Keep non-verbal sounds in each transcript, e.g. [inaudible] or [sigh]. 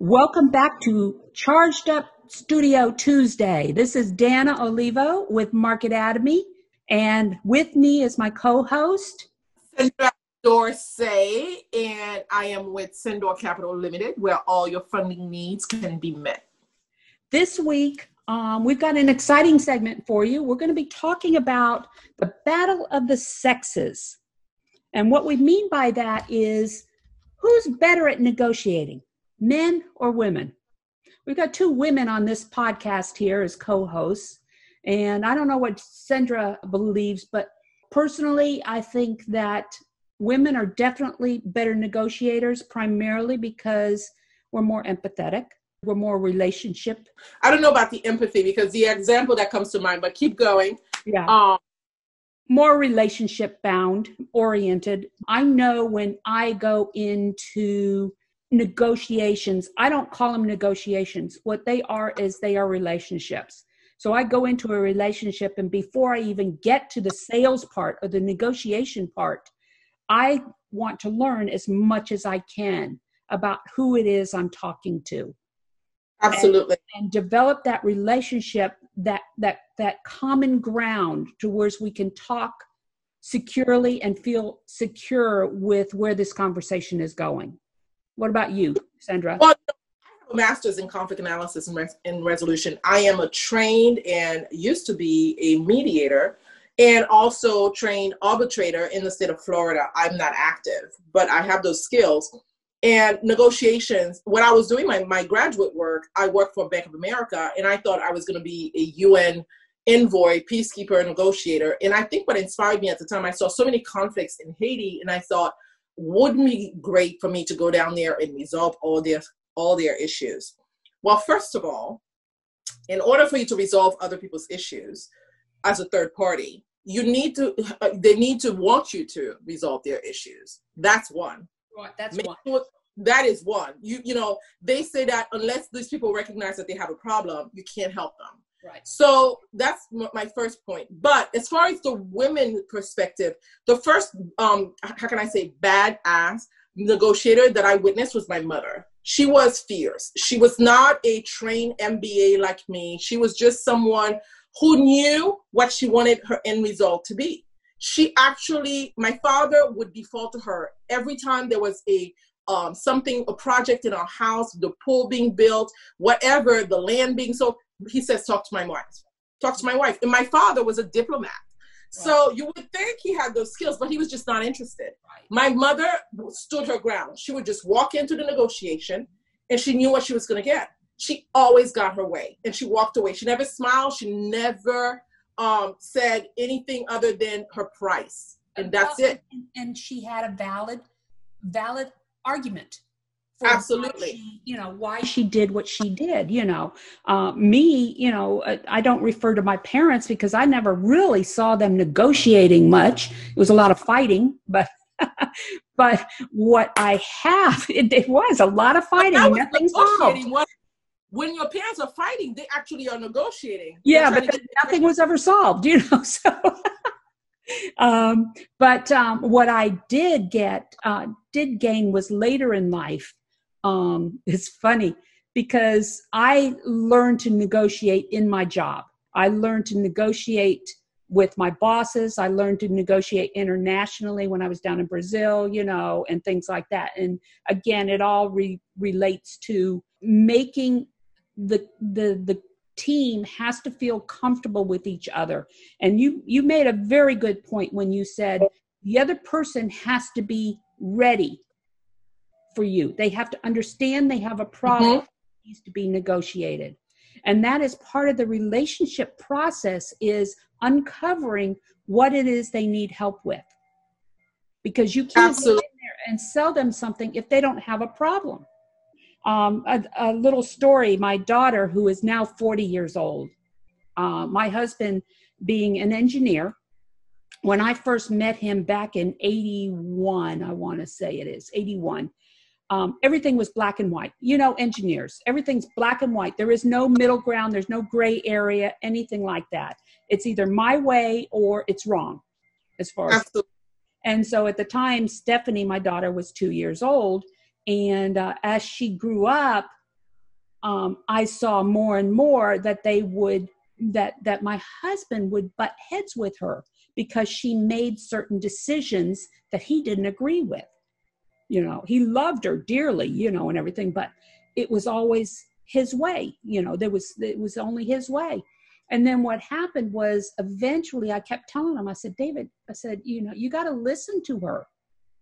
Welcome back to Charged Up Studio Tuesday. This is Dana Olivo with Market Atomy, and with me is my co-host Sandra Dorsey, and I am with Sendor Capital Limited, where all your funding needs can be met. This week, um, we've got an exciting segment for you. We're going to be talking about the battle of the sexes, and what we mean by that is who's better at negotiating men or women. We've got two women on this podcast here as co hosts. And I don't know what Sandra believes, but personally, I think that women are definitely better negotiators, primarily because we're more empathetic, we're more relationship. I don't know about the empathy because the example that comes to mind, but keep going. Yeah. Um, more relationship bound oriented. I know when I go into negotiations. I don't call them negotiations. What they are is they are relationships. So I go into a relationship, and before I even get to the sales part or the negotiation part, I want to learn as much as I can about who it is I'm talking to. Absolutely. And, and develop that relationship, that that that common ground towards we can talk securely and feel secure with where this conversation is going. What about you, Sandra? Well, I have a master's in conflict analysis and, res- and resolution. I am a trained and used to be a mediator and also trained arbitrator in the state of Florida. I'm not active, but I have those skills. And negotiations, when I was doing my, my graduate work, I worked for Bank of America and I thought I was going to be a UN envoy, peacekeeper, negotiator. And I think what inspired me at the time, I saw so many conflicts in Haiti and I thought, wouldn't be great for me to go down there and resolve all their all their issues. Well first of all in order for you to resolve other people's issues as a third party you need to uh, they need to want you to resolve their issues. That's one. Right that's Make one. sure, that is one. You you know they say that unless these people recognize that they have a problem you can't help them Right. So that's my first point. But as far as the women perspective, the first, um, how can I say, badass negotiator that I witnessed was my mother. She was fierce. She was not a trained MBA like me. She was just someone who knew what she wanted her end result to be. She actually, my father would default to her every time there was a um, something, a project in our house, the pool being built, whatever, the land being sold he says, talk to my wife. Talk to my wife. And my father was a diplomat. Right. So you would think he had those skills, but he was just not interested. Right. My mother stood her ground. She would just walk into the negotiation and she knew what she was going to get. She always got her way and she walked away. She never smiled. She never um, said anything other than her price. And that's it. And she had a valid, valid argument absolutely. she, you know why she did what she did you know. Uh, me you know uh, i don't refer to my parents because i never really saw them negotiating much. It was a lot of fighting but [laughs] but what i have [laughs] it, it was a lot of fighting nothing solved. when your parents are fighting they actually are negotiating. Yeah but nothing was ever solved [laughs] you know so. Um, but um, what I did get, uh, did gain was later in life um, it's funny because I learned to negotiate in my job. I learned to negotiate with my bosses. I learned to negotiate internationally when I was down in Brazil, you know, and things like that. And again, it all re- relates to making the the the team has to feel comfortable with each other. And you you made a very good point when you said the other person has to be ready for you. They have to understand they have a problem mm-hmm. needs to be negotiated. And that is part of the relationship process is uncovering what it is they need help with. Because you can't Absolutely. in there and sell them something if they don't have a problem. Um, a, a, little story my daughter, who is now 40 years old, uh, my husband being an engineer, when I first met him back in 81, I want to say it is 81, um, everything was black and white. You know, engineers, everything's black and white. There is no middle ground, there's no gray area, anything like that. It's either my way or it's wrong as far as. Absolutely. And so at the time, Stephanie, my daughter, was two years old. And uh, as she grew up, um, I saw more and more that they would that that my husband would butt heads with her because she made certain decisions that he didn't agree with you know he loved her dearly you know and everything but it was always his way you know there was it was only his way. And then what happened was eventually i kept telling him i said david i said you know you got to listen to her.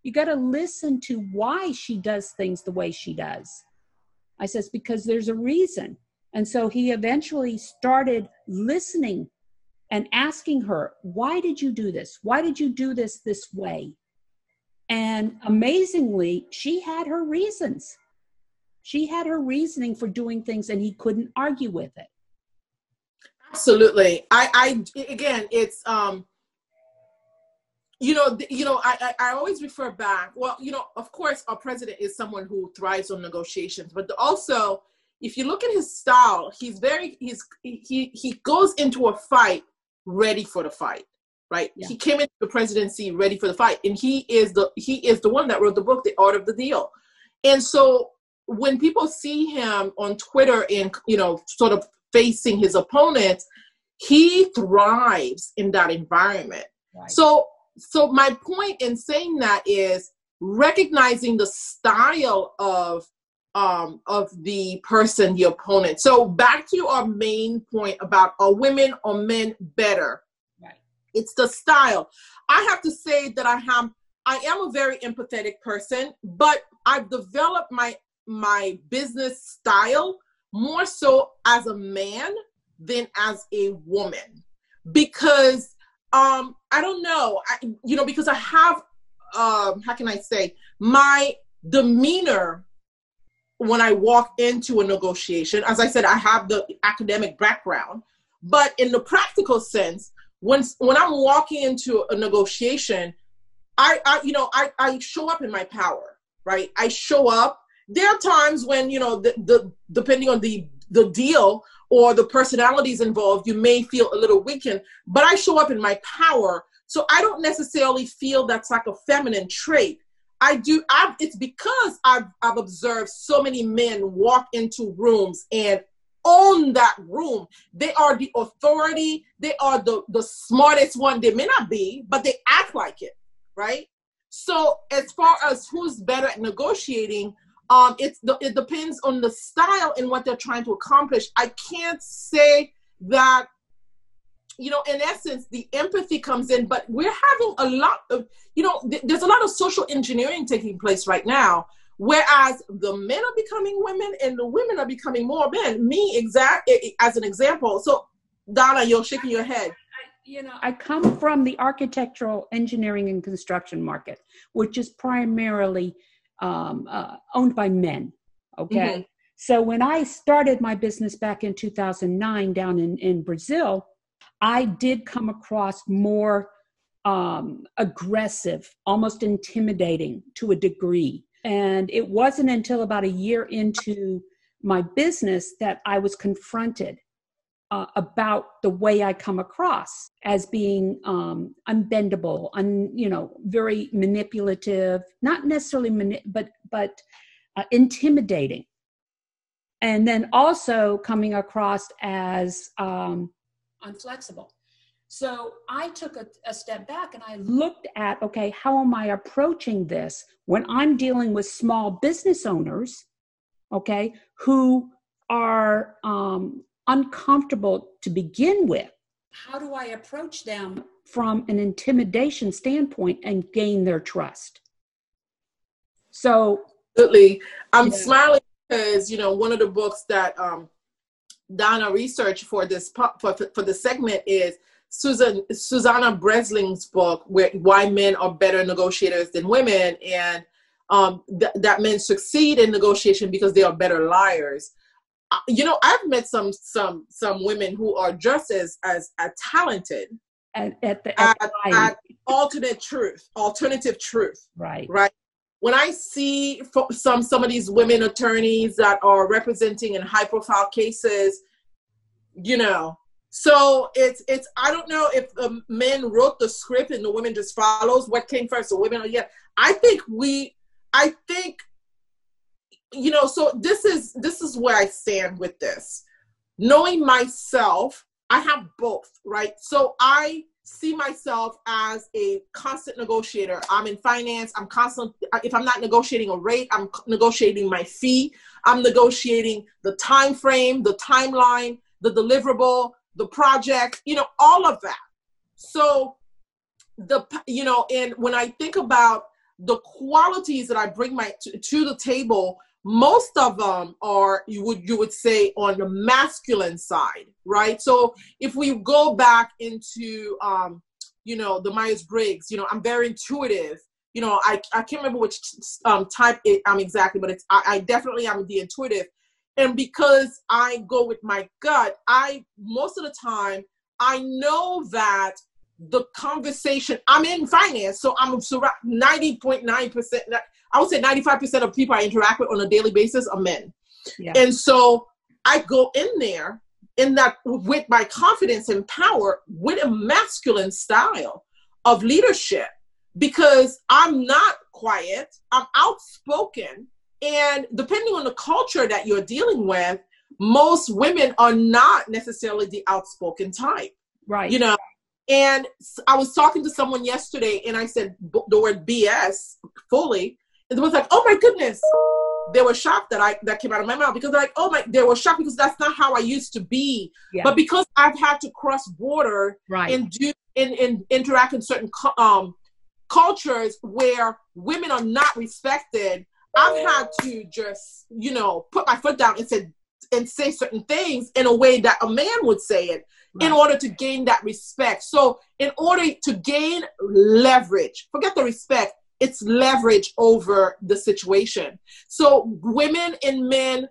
You got to listen to why she does things the way she does. I says because there's a reason. And so he eventually started listening and asking her why did you do this? Why did you do this this way and amazingly, she had her reasons. She had her reasoning for doing things, and he couldn't argue with it. Absolutely. I, I again, it's um, you know, you know, I, I, I always refer back. Well, you know, of course, our president is someone who thrives on negotiations, but also, if you look at his style, he's very he's he he goes into a fight ready for the fight right? Yeah. He came into the presidency ready for the fight, and he is the he is the one that wrote the book, The Art of the Deal. And so when people see him on Twitter and you know sort of facing his opponents, he thrives in that environment. Right. So so my point in saying that is recognizing the style of um, of the person, the opponent. So back to our main point about are women or men better? It's the style. I have to say that I have I am a very empathetic person, but I've developed my my business style more so as a man than as a woman because um I don't know, I, you know, because I have um how can I say my demeanor when I walk into a negotiation. As I said, I have the academic background, but in the practical sense, when when I'm walking into a negotiation, I, I you know I, I show up in my power, right? I show up. There are times when you know the, the depending on the the deal or the personalities involved, you may feel a little weakened, but I show up in my power. So I don't necessarily feel that's like a feminine trait. I do. I've, it's because I've, I've observed so many men walk into rooms and own that room. They are the authority. They are the, the smartest one. They may not be, but they act like it, right? So as far as who's better at negotiating, um, it's the, it depends on the style and what they're trying to accomplish. I can't say that, you know, in essence, the empathy comes in, but we're having a lot of, you know, th- there's a lot of social engineering taking place right now Whereas the men are becoming women and the women are becoming more men. Me, exact as an example. So, Donna, you're shaking your head. You know, I come from the architectural engineering and construction market, which is primarily um, uh, owned by men. Okay. Mm-hmm. So when I started my business back in 2009 down in, in Brazil, I did come across more um, aggressive, almost intimidating to a degree and it wasn't until about a year into my business that I was confronted uh, about the way I come across as being um, unbendable, un, you know, very manipulative, not necessarily, mani- but but uh, intimidating, and then also coming across as um, unflexible. So I took a, a, step back and I looked at okay, how am I approaching this when I'm dealing with small business owners, okay, who are um, uncomfortable to begin with? How do I approach them from an intimidation standpoint and gain their trust. So, absolutely. I'm yeah. smiling because, you know, one of the books that um, Donna researched for this for, for the segment is Susan Susanna Bresling's book, where why men are better negotiators than women, and um, th- that men succeed in negotiation because they are better liars. Uh, you know, I've met some some some women who are just as as, as talented at, at the at, at, at alternate truth, alternative truth. Right. Right. When I see some some of these women attorneys that are representing in high profile cases, you know, so it's it's I don't know if the men wrote the script and the women just follows what came first, the women yeah. I think we I think you know, so this is this is where I stand with this. Knowing myself, I have both, right? So I see myself as a constant negotiator. I'm in finance. I'm constant. If I'm not negotiating a rate, I'm negotiating my fee. I'm negotiating the time frame, the timeline, the deliverable, the project. You know, all of that. So the you know, and when I think about the qualities that I bring my to, to the table, most of them are you would you would say on the masculine side right so if we go back into um you know the myers-briggs you know i'm very intuitive you know i, I can't remember which um, type it, i'm exactly but it's I, I definitely am the intuitive and because i go with my gut i most of the time i know that the conversation i'm in finance so i'm surrounded 90.9% I would say 95% of people I interact with on a daily basis are men. Yeah. And so I go in there in that with my confidence and power with a masculine style of leadership because I'm not quiet, I'm outspoken. And depending on the culture that you're dealing with, most women are not necessarily the outspoken type. Right. You know, and I was talking to someone yesterday and I said the word BS fully And it was like, oh my goodness. They were shocked that I that came out of my mouth because they're like, oh my, they were shocked because that's not how I used to be. Yeah. But because I've had to cross border right. and do and, and interact in certain um, cultures where women are not respected, I've had to just you know put my foot down and say and say certain things in a way that a man would say it right. in order to gain that respect. So in order to gain leverage, forget the respect, it's leverage over the situation. So women and men,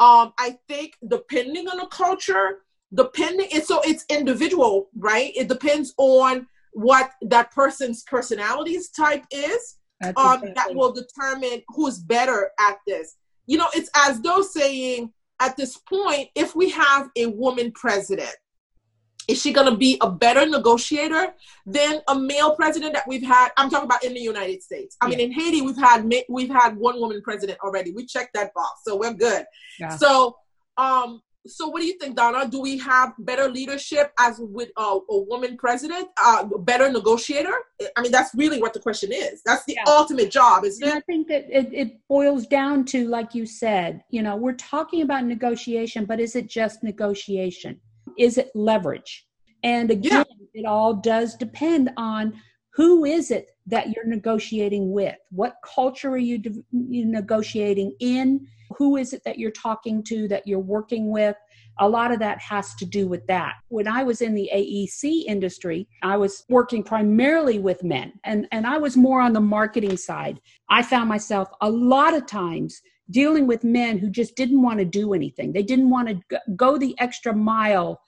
um, I think depending on the culture, depending and so it's individual, right? It depends on what that person's personalities type is. Um, that will determine who's better at this. You know, it's as though saying at this point, if we have a woman president, is she going to be a better negotiator than a male president that we've had? I'm talking about in the United States. I yeah. mean, in Haiti, we've had we've had one woman president already. We checked that box, so we're good. Yeah. So, um, so what do you think, Donna? Do we have better leadership as with uh, a woman president, uh, better negotiator? I mean, that's really what the question is. That's the yeah. ultimate job, isn't and it? I think that it, it boils down to, like you said, you know, we're talking about negotiation, but is it just negotiation? is it leverage? And again, yeah. it all does depend on who is it that you're negotiating with? What culture are you, de- you negotiating in? Who is it that you're talking to, that you're working with? A lot of that has to do with that. When I was in the AEC industry, I was working primarily with men and, and I was more on the marketing side. I found myself a lot of times dealing with men who just didn't want to do anything. They didn't want to go the extra mile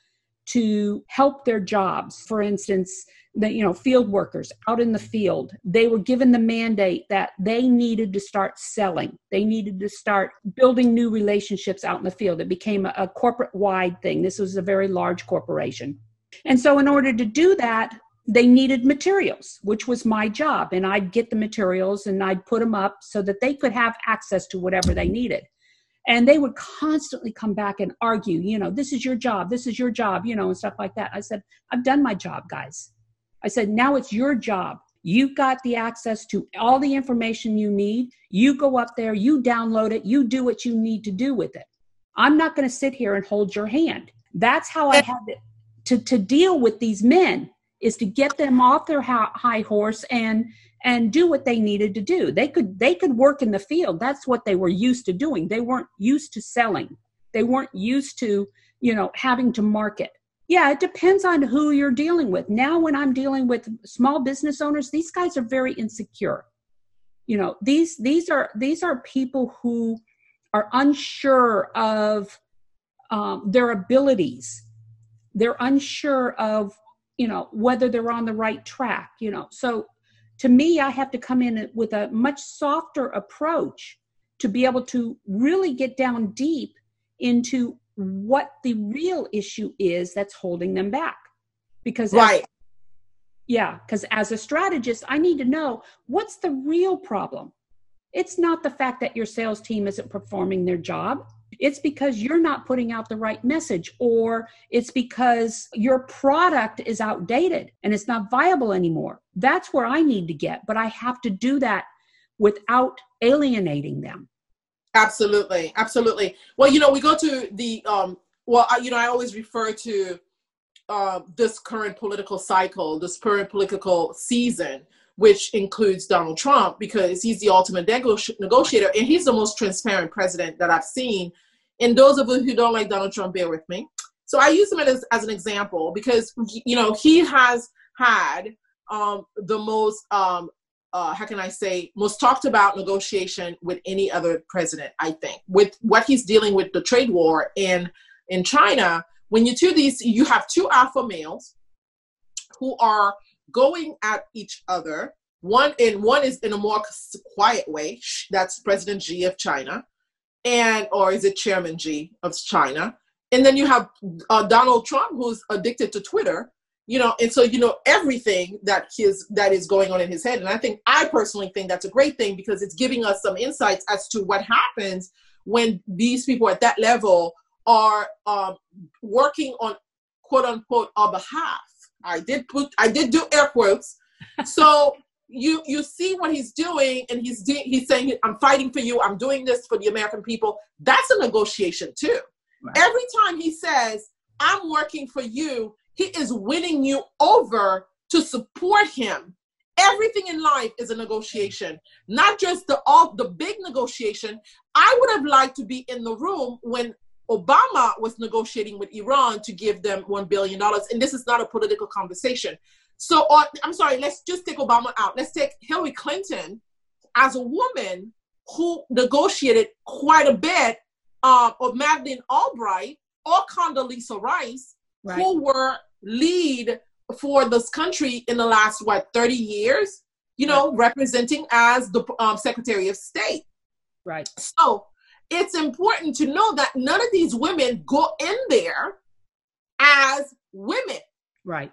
to help their jobs. For instance, the you know field workers out in the field, they were given the mandate that they needed to start selling. They needed to start building new relationships out in the field. It became a, a corporate wide thing. This was a very large corporation. And so in order to do that, they needed materials, which was my job. And I'd get the materials and I'd put them up so that they could have access to whatever they needed. And they would constantly come back and argue, you know, this is your job, this is your job, you know, and stuff like that. I said, I've done my job, guys. I said, now it's your job. You've got the access to all the information you need. You go up there, you download it, you do what you need to do with it. I'm not going to sit here and hold your hand. That's how I had to, to, deal with these men is to get them off their high horse and and do what they needed to do. They could they could work in the field. That's what they were used to doing. They weren't used to selling. They weren't used to, you know, having to market. Yeah, it depends on who you're dealing with. Now when I'm dealing with small business owners, these guys are very insecure. You know, these these are these are people who are unsure of um, their abilities. They're unsure of you know whether they're on the right track. You know, so to me, I have to come in with a much softer approach to be able to really get down deep into what the real issue is that's holding them back. Because right. As, yeah, because as a strategist, I need to know what's the real problem. It's not the fact that your sales team isn't performing their job. It's because you're not putting out the right message, or it's because your product is outdated and it's not viable anymore. That's where I need to get, but I have to do that without alienating them. Absolutely, absolutely. Well, you know, we go to the um, well, you know, I always refer to uh, this current political cycle, this current political season, which includes Donald Trump, because he's the ultimate negotiator and he's the most transparent president that I've seen. And those of you who don't like Donald Trump, bear with me. So I use him as, as an example because you know he has had um, the most um, uh, how can I say, most talked about negotiation with any other president, I think. With what he's dealing with the trade war in, in China, when you do these, you have two alpha males who are going at each other. One and one is in a more quiet way. That's President Xi of China, and or is it Chairman Xi of China? And then you have uh, Donald Trump, who's addicted to Twitter, you know and so you know everything that his that is going on in his head. And i think i personally think that's a great thing because it's giving us some insights as to what happens when these people at that level are um, working on quote unquote our behalf. I did put i did do air quotes. So you you see what he's doing and he's de- he's saying i'm fighting for you i'm doing this for the american people that's a negotiation too right. every time he says i'm working for you he is winning you over to support him. Everything in life is a negotiation, not just the all the big negotiation. I would have liked to be in the room when Obama was negotiating with Iran to give them $1 billion. And this is not a political conversation. So, uh, I'm sorry, let's just take Obama out. Let's take Hillary Clinton as a woman who negotiated quite a bit, uh, or Madeleine Albright or Condoleezza Rice right. who were lead for this country in the last what 30 years you know right. representing as the um, secretary of state right so it's important to know that none of these women go in there as women right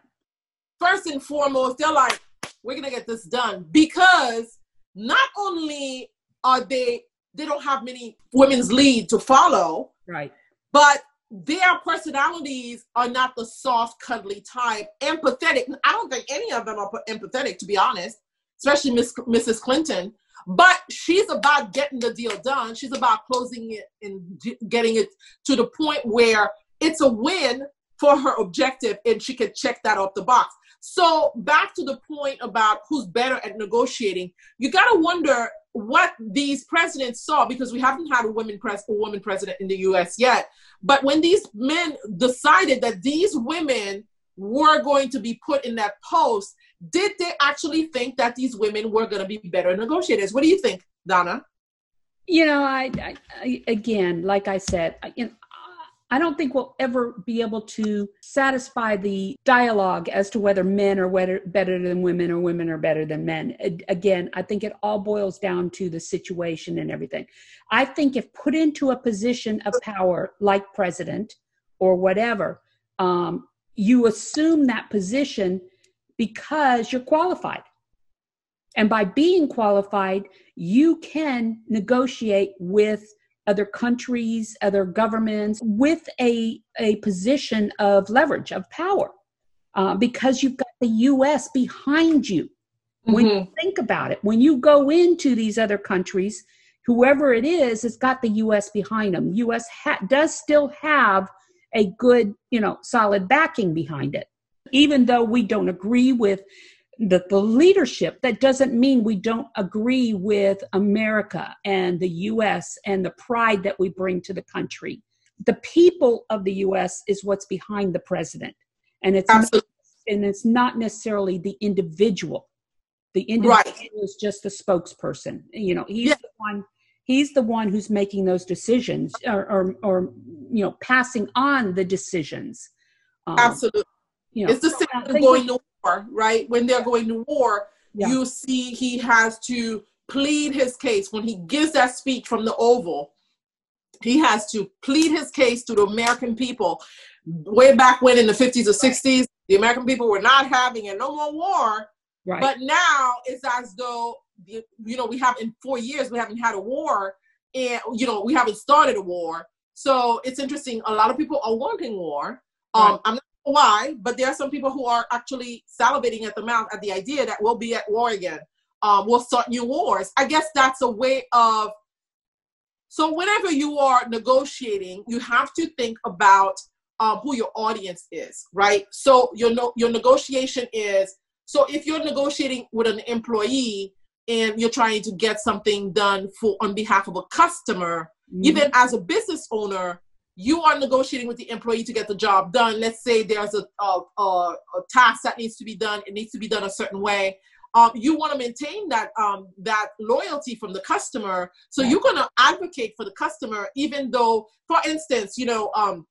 first and foremost they're like we're gonna get this done because not only are they they don't have many women's lead to follow right but their personalities are not the soft, cuddly type. Empathetic. I don't think any of them are empathetic, to be honest, especially Miss, Mrs. Clinton. But she's about getting the deal done. She's about closing it and getting it to the point where it's a win for her objective and she can check that off the box. So back to the point about who's better at negotiating, you got to wonder what these presidents saw because we haven't had a woman pres- a woman president in the U.S. yet. But when these men decided that these women were going to be put in that post, did they actually think that these women were going to be better negotiators? What do you think, Donna? You know, I, I, I again, like I said, I, you know, I don't think we'll ever be able to satisfy the dialogue as to whether men are better than women or women are better than men. Again, I think it all boils down to the situation and everything. I think if put into a position of power, like president or whatever, um, you assume that position because you're qualified. And by being qualified, you can negotiate with other countries, other governments with a, a position of leverage, of power, uh, because you've got the US behind you. Mm-hmm. When you mm-hmm. think about it, when you go into these other countries, whoever it is has got the US behind them. US ha- does still have a good, you know, solid backing behind it. even though we don't agree with the, the leadership, that doesn't mean we don't agree with America and the US and the pride that we bring to the country. The people of the US is what's behind the president. And it's not, and it's not necessarily the individual. The individual right. is just the spokesperson. You know, he's yeah. the one he's the one who's making those decisions or or, or you know passing on the decisions um, absolutely you know, it's the same so going to war right? When they're going to war yeah. you see he has to plead his case. When he gives that speech from the oval he has to plead his case to the american people way back when in the 50s or 60s the american people were not having a no more war. Right. but now it's as though you know we have in four years we haven't had a war and you know we haven't started a war. So it's interesting. A lot of people are wanting war. Um right. i'm not why but there are some people who are actually salivating at the mouth at the idea that we'll be at war again. Um we'll start new wars. I guess that's a way of so whenever you are negotiating you have to think about um, who your audience is right? So your no, your negotiation is so if you're negotiating with an employee and you're trying to get something done for on behalf of a customer mm-hmm. even as a business owner you are negotiating with the employee to get the job done. Let's say there's a, a, a, a task that needs to be done. It needs to be done a certain way. Um, you want to maintain that um, that loyalty from the customer. So you're going to advocate for the customer even though for instance you know um,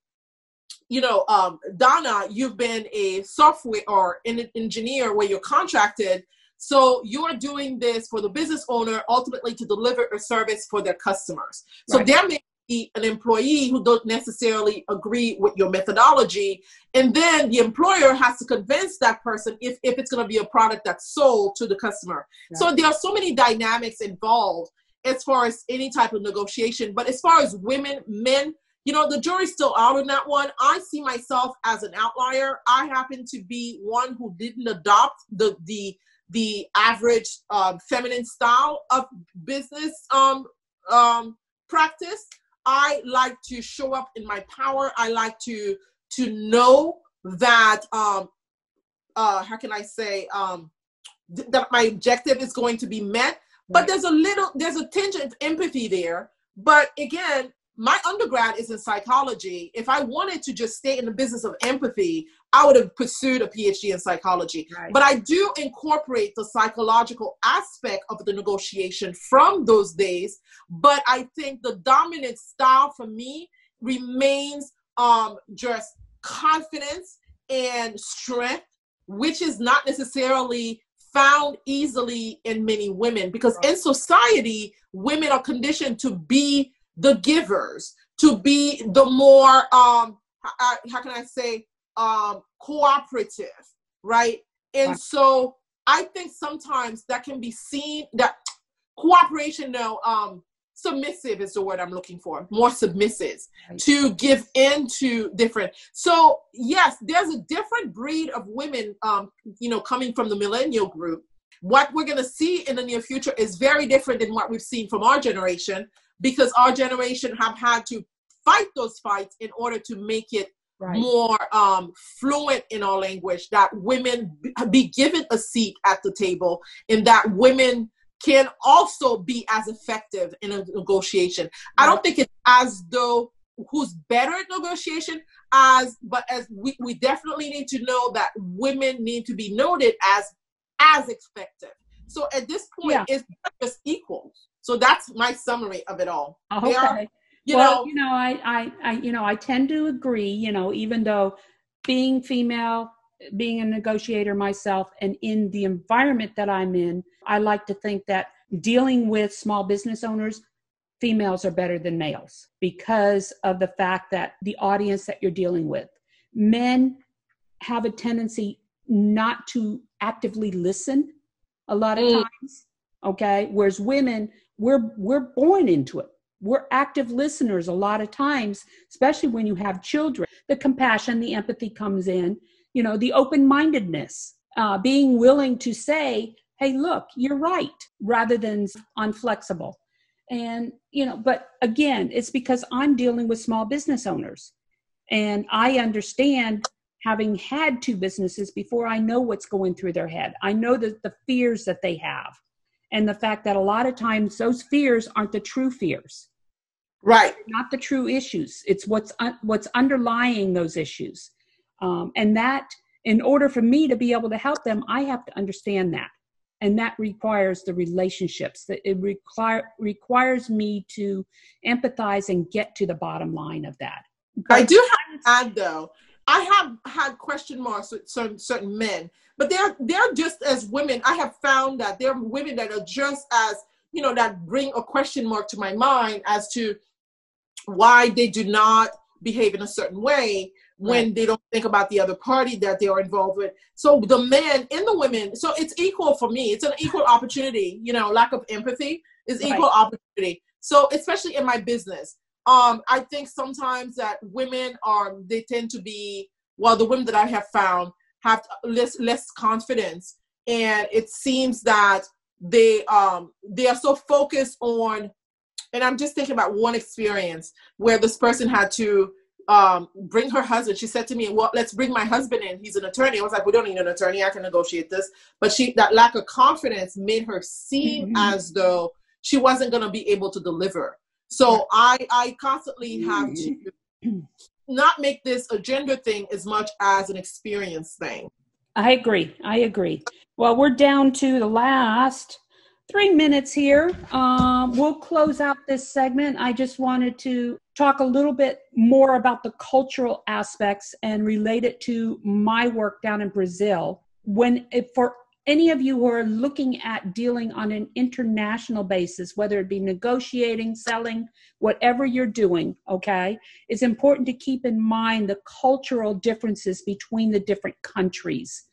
you know um, donna you've been a software or an engineer where you're contracted. So you're doing this for the business owner ultimately to deliver a service for their customers. So right. there may an employee who don't necessarily agree with your methodology. And then the employer has to convince that person if, if it's going to be a product that's sold to the customer. Right. So there are so many dynamics involved as far as any type of negotiation. But as far as women, men, you know, the jury's still out on that one. I see myself as an outlier. I happen to be one who didn't adopt the the the average um, feminine style of business um, um, practice. I like to show up in my power. I like to to know that um, uh, how can I say um, th- that my objective is going to be met. But there's a little there's a tinge of empathy there. But again, my undergrad is in psychology. If I wanted to just stay in the business of empathy, I would have pursued a PhD in psychology. Right. But I do incorporate the psychological aspect of the negotiation from those days. But I think the dominant style for me remains um, just confidence and strength, which is not necessarily found easily in many women because right. in society, women are conditioned to be the givers, to be the more, um, how, how can I say, um, cooperative, right? And so I think sometimes that can be seen that cooperation, no, um, submissive is the word I'm looking for, more submissive to give in to different. So yes, there's a different breed of women, um, you know, coming from the millennial group. What we're going to see in the near future is very different than what we've seen from our generation because our generation have had to fight those fights in order to make it right. more um, fluent in our language, that women be given a seat at the table, and that women can also be as effective in a negotiation. Right. I don't think it's as though who's better at negotiation as but as we, we definitely need to know that women need to be noted as as effective so at this point yeah. it's just equals so that's my summary of it all. Okay. Are, you well, know, you know, I, I, I, you know, I tend to agree. You know, even though being female, being a negotiator myself, and in the environment that I'm in, I like to think that dealing with small business owners, females are better than males because of the fact that the audience that you're dealing with. Men have a tendency not to actively listen a lot of mm. times okay whereas women we're we're born into it. We're active listeners a lot of times especially when you have children. The compassion the empathy comes in you know the open-mindedness uh, being willing to say hey look you're right rather than unflexible. And you know but again it's because i'm dealing with small business owners. And i understand having had two businesses before I know what's going through their head. I know that the fears that they have and the fact that a lot of times those fears aren't the true fears. Right. Not the true issues. It's what's un- what's underlying those issues. Um, and that in order for me to be able to help them, I have to understand that. And that requires the relationships. That it require requires me to empathize and get to the bottom line of that. But I do have to add though I have had question marks with certain certain men, but they're they're just as women. I have found that there are women that are just as you know that bring a question mark to my mind as to why they do not behave in a certain way when right. they don't think about the other party that they are involved with. So the men and the women, so it's equal for me. It's an equal opportunity. You know, lack of empathy is equal right. opportunity. So especially in my business, um, I think sometimes that women are they tend to be well the women that I have found have less less confidence and it seems that they um they are so focused on and I'm just thinking about one experience where this person had to um, bring her husband. She said to me, "Well, let's bring my husband in. He's an attorney." I was like, "We don't need an attorney. I can negotiate this." But she that lack of confidence made her seem mm-hmm. as though she wasn't going to be able to deliver. So I I constantly have to not make this a gender thing as much as an experience thing. I agree. I agree. Well, we're down to the last three minutes here. Um, we'll close out this segment. I just wanted to talk a little bit more about the cultural aspects and relate it to my work down in Brazil. When for any of you who are looking at dealing on an international basis, whether it be negotiating, selling, whatever you're doing, okay, it's important to keep in mind the cultural differences between the different countries.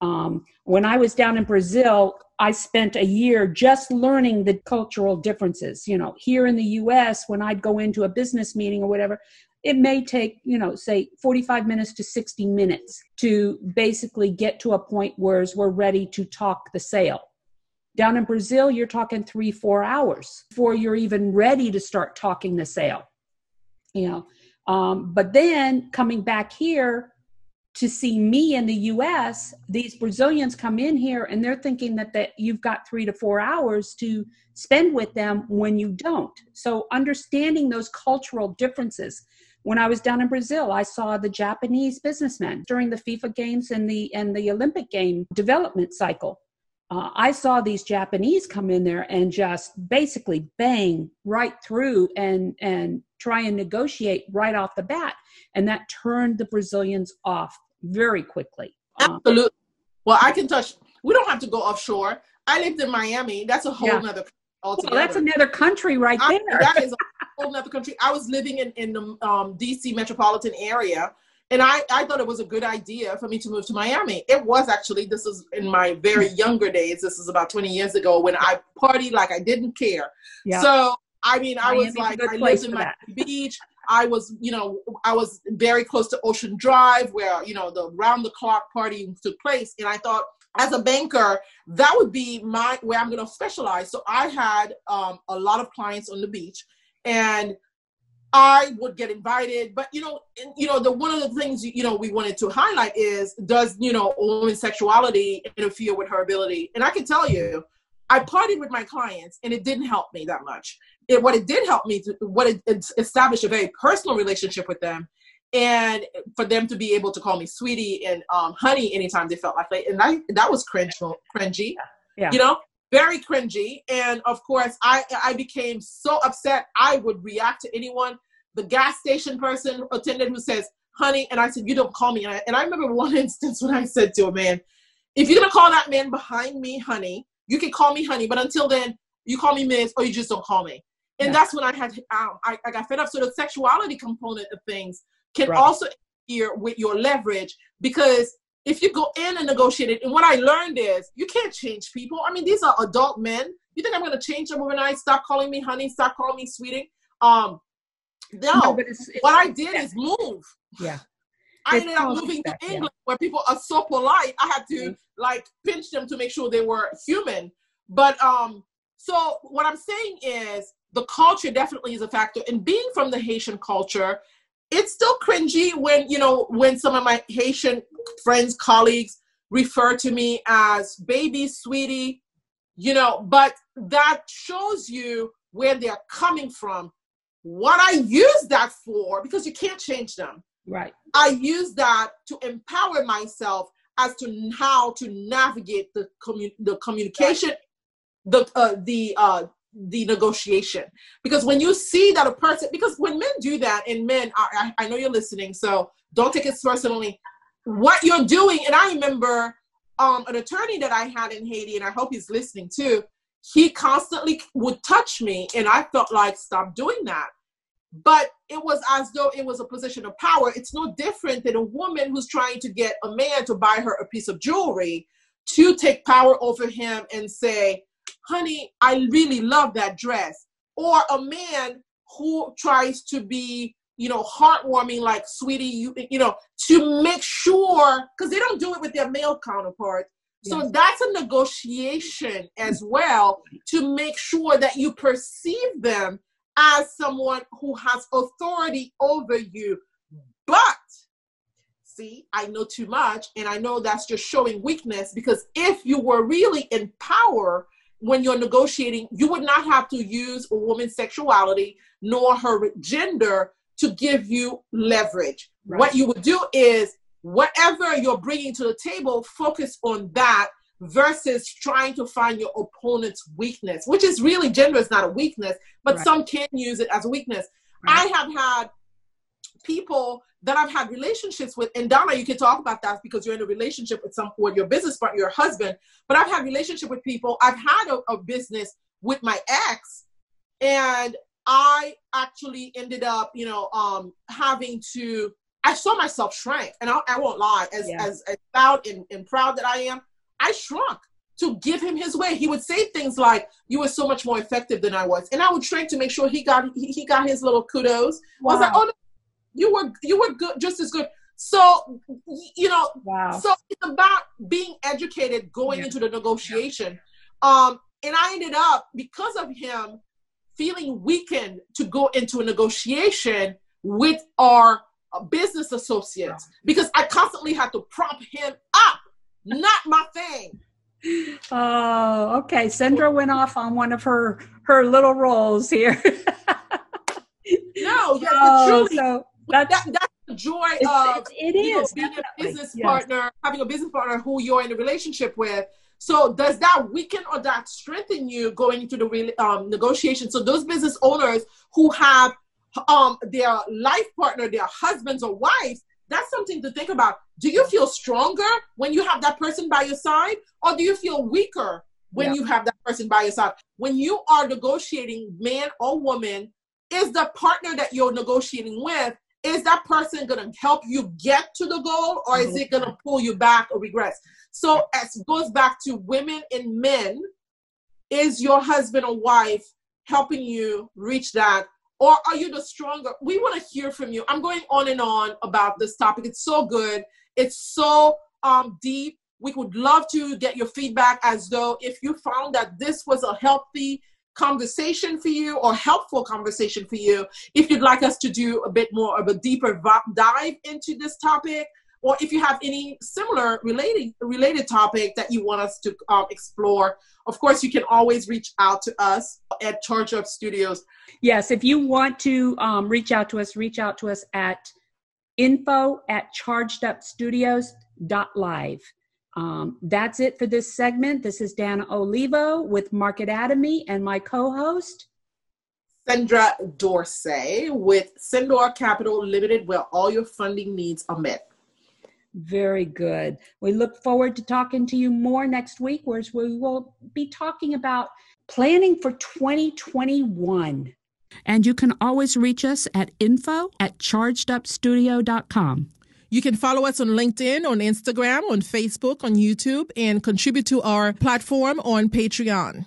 Um, when I was down in Brazil, I spent a year just learning the cultural differences. You know, here in the US, when I'd go into a business meeting or whatever, it may take you know say 45 minutes to 60 minutes to basically get to a point where we're ready to talk the sale. Down in brazil you're talking three four hours before you're even ready to start talking the sale you know. Um, but then coming back here to see me in the us these brazilians come in here and they're thinking that, that you've got three to four hours to spend with them when you don't. So understanding those cultural differences when I was down in Brazil, I saw the Japanese businessmen during the FIFA games and the and the Olympic game development cycle. Uh, I saw these Japanese come in there and just basically bang right through and and try and negotiate right off the bat, and that turned the Brazilians off very quickly. Um, Absolutely. Well, I can touch. We don't have to go offshore. I lived in Miami. That's a whole yeah. other altogether. Well, that's another country right there. I, that is a whole other country. I was living in, in the um, DC metropolitan area. And I, I thought it was a good idea for me to move to Miami. It was actually, this is in my very [laughs] younger days. This is about 20 years ago when I partied like I didn't care. Yeah. So, I mean, I was like, I lived in Miami Beach. I was, you know, I was very close to Ocean Drive where, you know, the round the clock party took place. And I thought, as a banker, that would be my where I'm going to specialize. So I had um, a lot of clients on the beach, and I would get invited. But you know, you know, the one of the things you know we wanted to highlight is does you know woman's sexuality interfere with her ability? And I can tell you, I partied with my clients, and it didn't help me that much. It, what it did help me, to, what it, it established a very personal relationship with them, and for them to be able to call me sweetie and um, honey anytime they felt like it, and I, that was cringe, cringy, yeah. you know, very cringy. And of course, I I became so upset. I would react to anyone, the gas station person attendant who says honey, and I said you don't call me. And I, and I remember one [laughs] instance when I said to a man, if you're gonna call that man behind me honey, you can call me honey, but until then, you call me miss or you just don't call me. And yeah. that's when I had um, I, I got fed up. So the sexuality component of things can right. also interfere with your leverage because if you go in and negotiate it, and what I learned is you can't change people. I mean, these are adult men. You think I'm going to change them overnight? Stop calling me honey. Stop calling me sweetie. Um, no. no but it's, it's, what I did yeah. is move. Yeah. I ended up moving to England yeah. where people are so polite. I had to mm-hmm. like pinch them to make sure they were human. But um, so what I'm saying is the culture definitely is a factor. And being from the Haitian culture, it's still cringy when you know when some of my Haitian friends, colleagues refer to me as baby, sweetie, you know, but that shows you where they're coming from. What I use that for, because you can't change them. Right. I use that to empower myself as to how to navigate the commun- the communication, right. the uh, the uh, the negotiation. Because when you see that a person, because when men do that, and men, I, I know you're listening, so don't take it personally. What you're doing, and I remember um, an attorney that I had in Haiti, and I hope he's listening too. He constantly would touch me, and I felt like stop doing that. But it was as though it was a position of power. It's no different than a woman who's trying to get a man to buy her a piece of jewelry to take power over him and say, honey, I really love that dress. Or a man who tries to be, you know, heartwarming, like, sweetie, you, you know, to make sure, because they don't do it with their male counterparts. So yes. that's a negotiation as well to make sure that you perceive them as someone who has authority over you. But see, I know too much, and I know that's just showing weakness because if you were really in power when you're negotiating, you would not have to use a woman's sexuality nor her gender to give you leverage. Right. What you would do is whatever you're bringing to the table, focus on that versus trying to find your opponent's weakness, which is really gender is not a weakness, but right. some can use it as a weakness. Right. I have had people that I've had relationships with, and Donna, you can talk about that because you're in a relationship with some with your business partner, your husband. But I've had relationship with people. I've had a, a business with my ex, and I actually ended up, you know, um, having to. I saw myself shrink, and I, I won't lie, as yeah. as, as proud and, and proud that I am. I shrunk to give him his way. He would say things like, "You were so much more effective than I was," and I would shrink to make sure he got he, he got his little kudos. Wow. I was like, "Oh, no, you were you were good, just as good." So you know, wow. so it's about being educated going yeah. into the negotiation. Um, and I ended up because of him feeling weakened to go into a negotiation with our business associates because I constantly had to prop him up not my thing. [laughs] Oh, okay. Sandra went off on one of her her little roles here. [laughs] no, yeah, oh, truly, so that's, that, that's the joy of it is know, being a business yes. partner, having a business partner who you're in a relationship with. So does that weaken or that strengthen you going into the um, negotiation? So those business owners who have um, their life partner, their husbands or wives, that's something to think about. Do you feel stronger when you have that person by your side, or do you feel weaker when yeah. you have that person by your side? When you are negotiating, man or woman, is the partner that you're negotiating with, is that person going to help you get to the goal, or is it going to pull you back or regress? So, as goes back to women and men, is your husband or wife helping you reach that or are you the stronger? We want to hear from you. I'm going on and on about this topic. It's so good. It's so um, deep. We would love to get your feedback as though if you found that this was a healthy conversation for you or helpful conversation for you, if you'd like us to do a bit more of a deeper dive into this topic, or if you have any similar related related topic that you want us to um, explore. Of course you can always reach out to us at Charged Up Studios. Yes if you want to um, reach out to us reach out to us at info at chargedupstudios.live um, that's it for this segment this is dana olivo with market atomy and my co-host Sandra Dorsey with Sendor Capital Limited, where all your funding needs are met. Very good. We look forward to talking to you more next week, where we will be talking about planning for 2021. And you can always reach us at info at chargedupstudio.com. You can follow us on LinkedIn, on Instagram, on Facebook, on YouTube, and contribute to our platform on Patreon.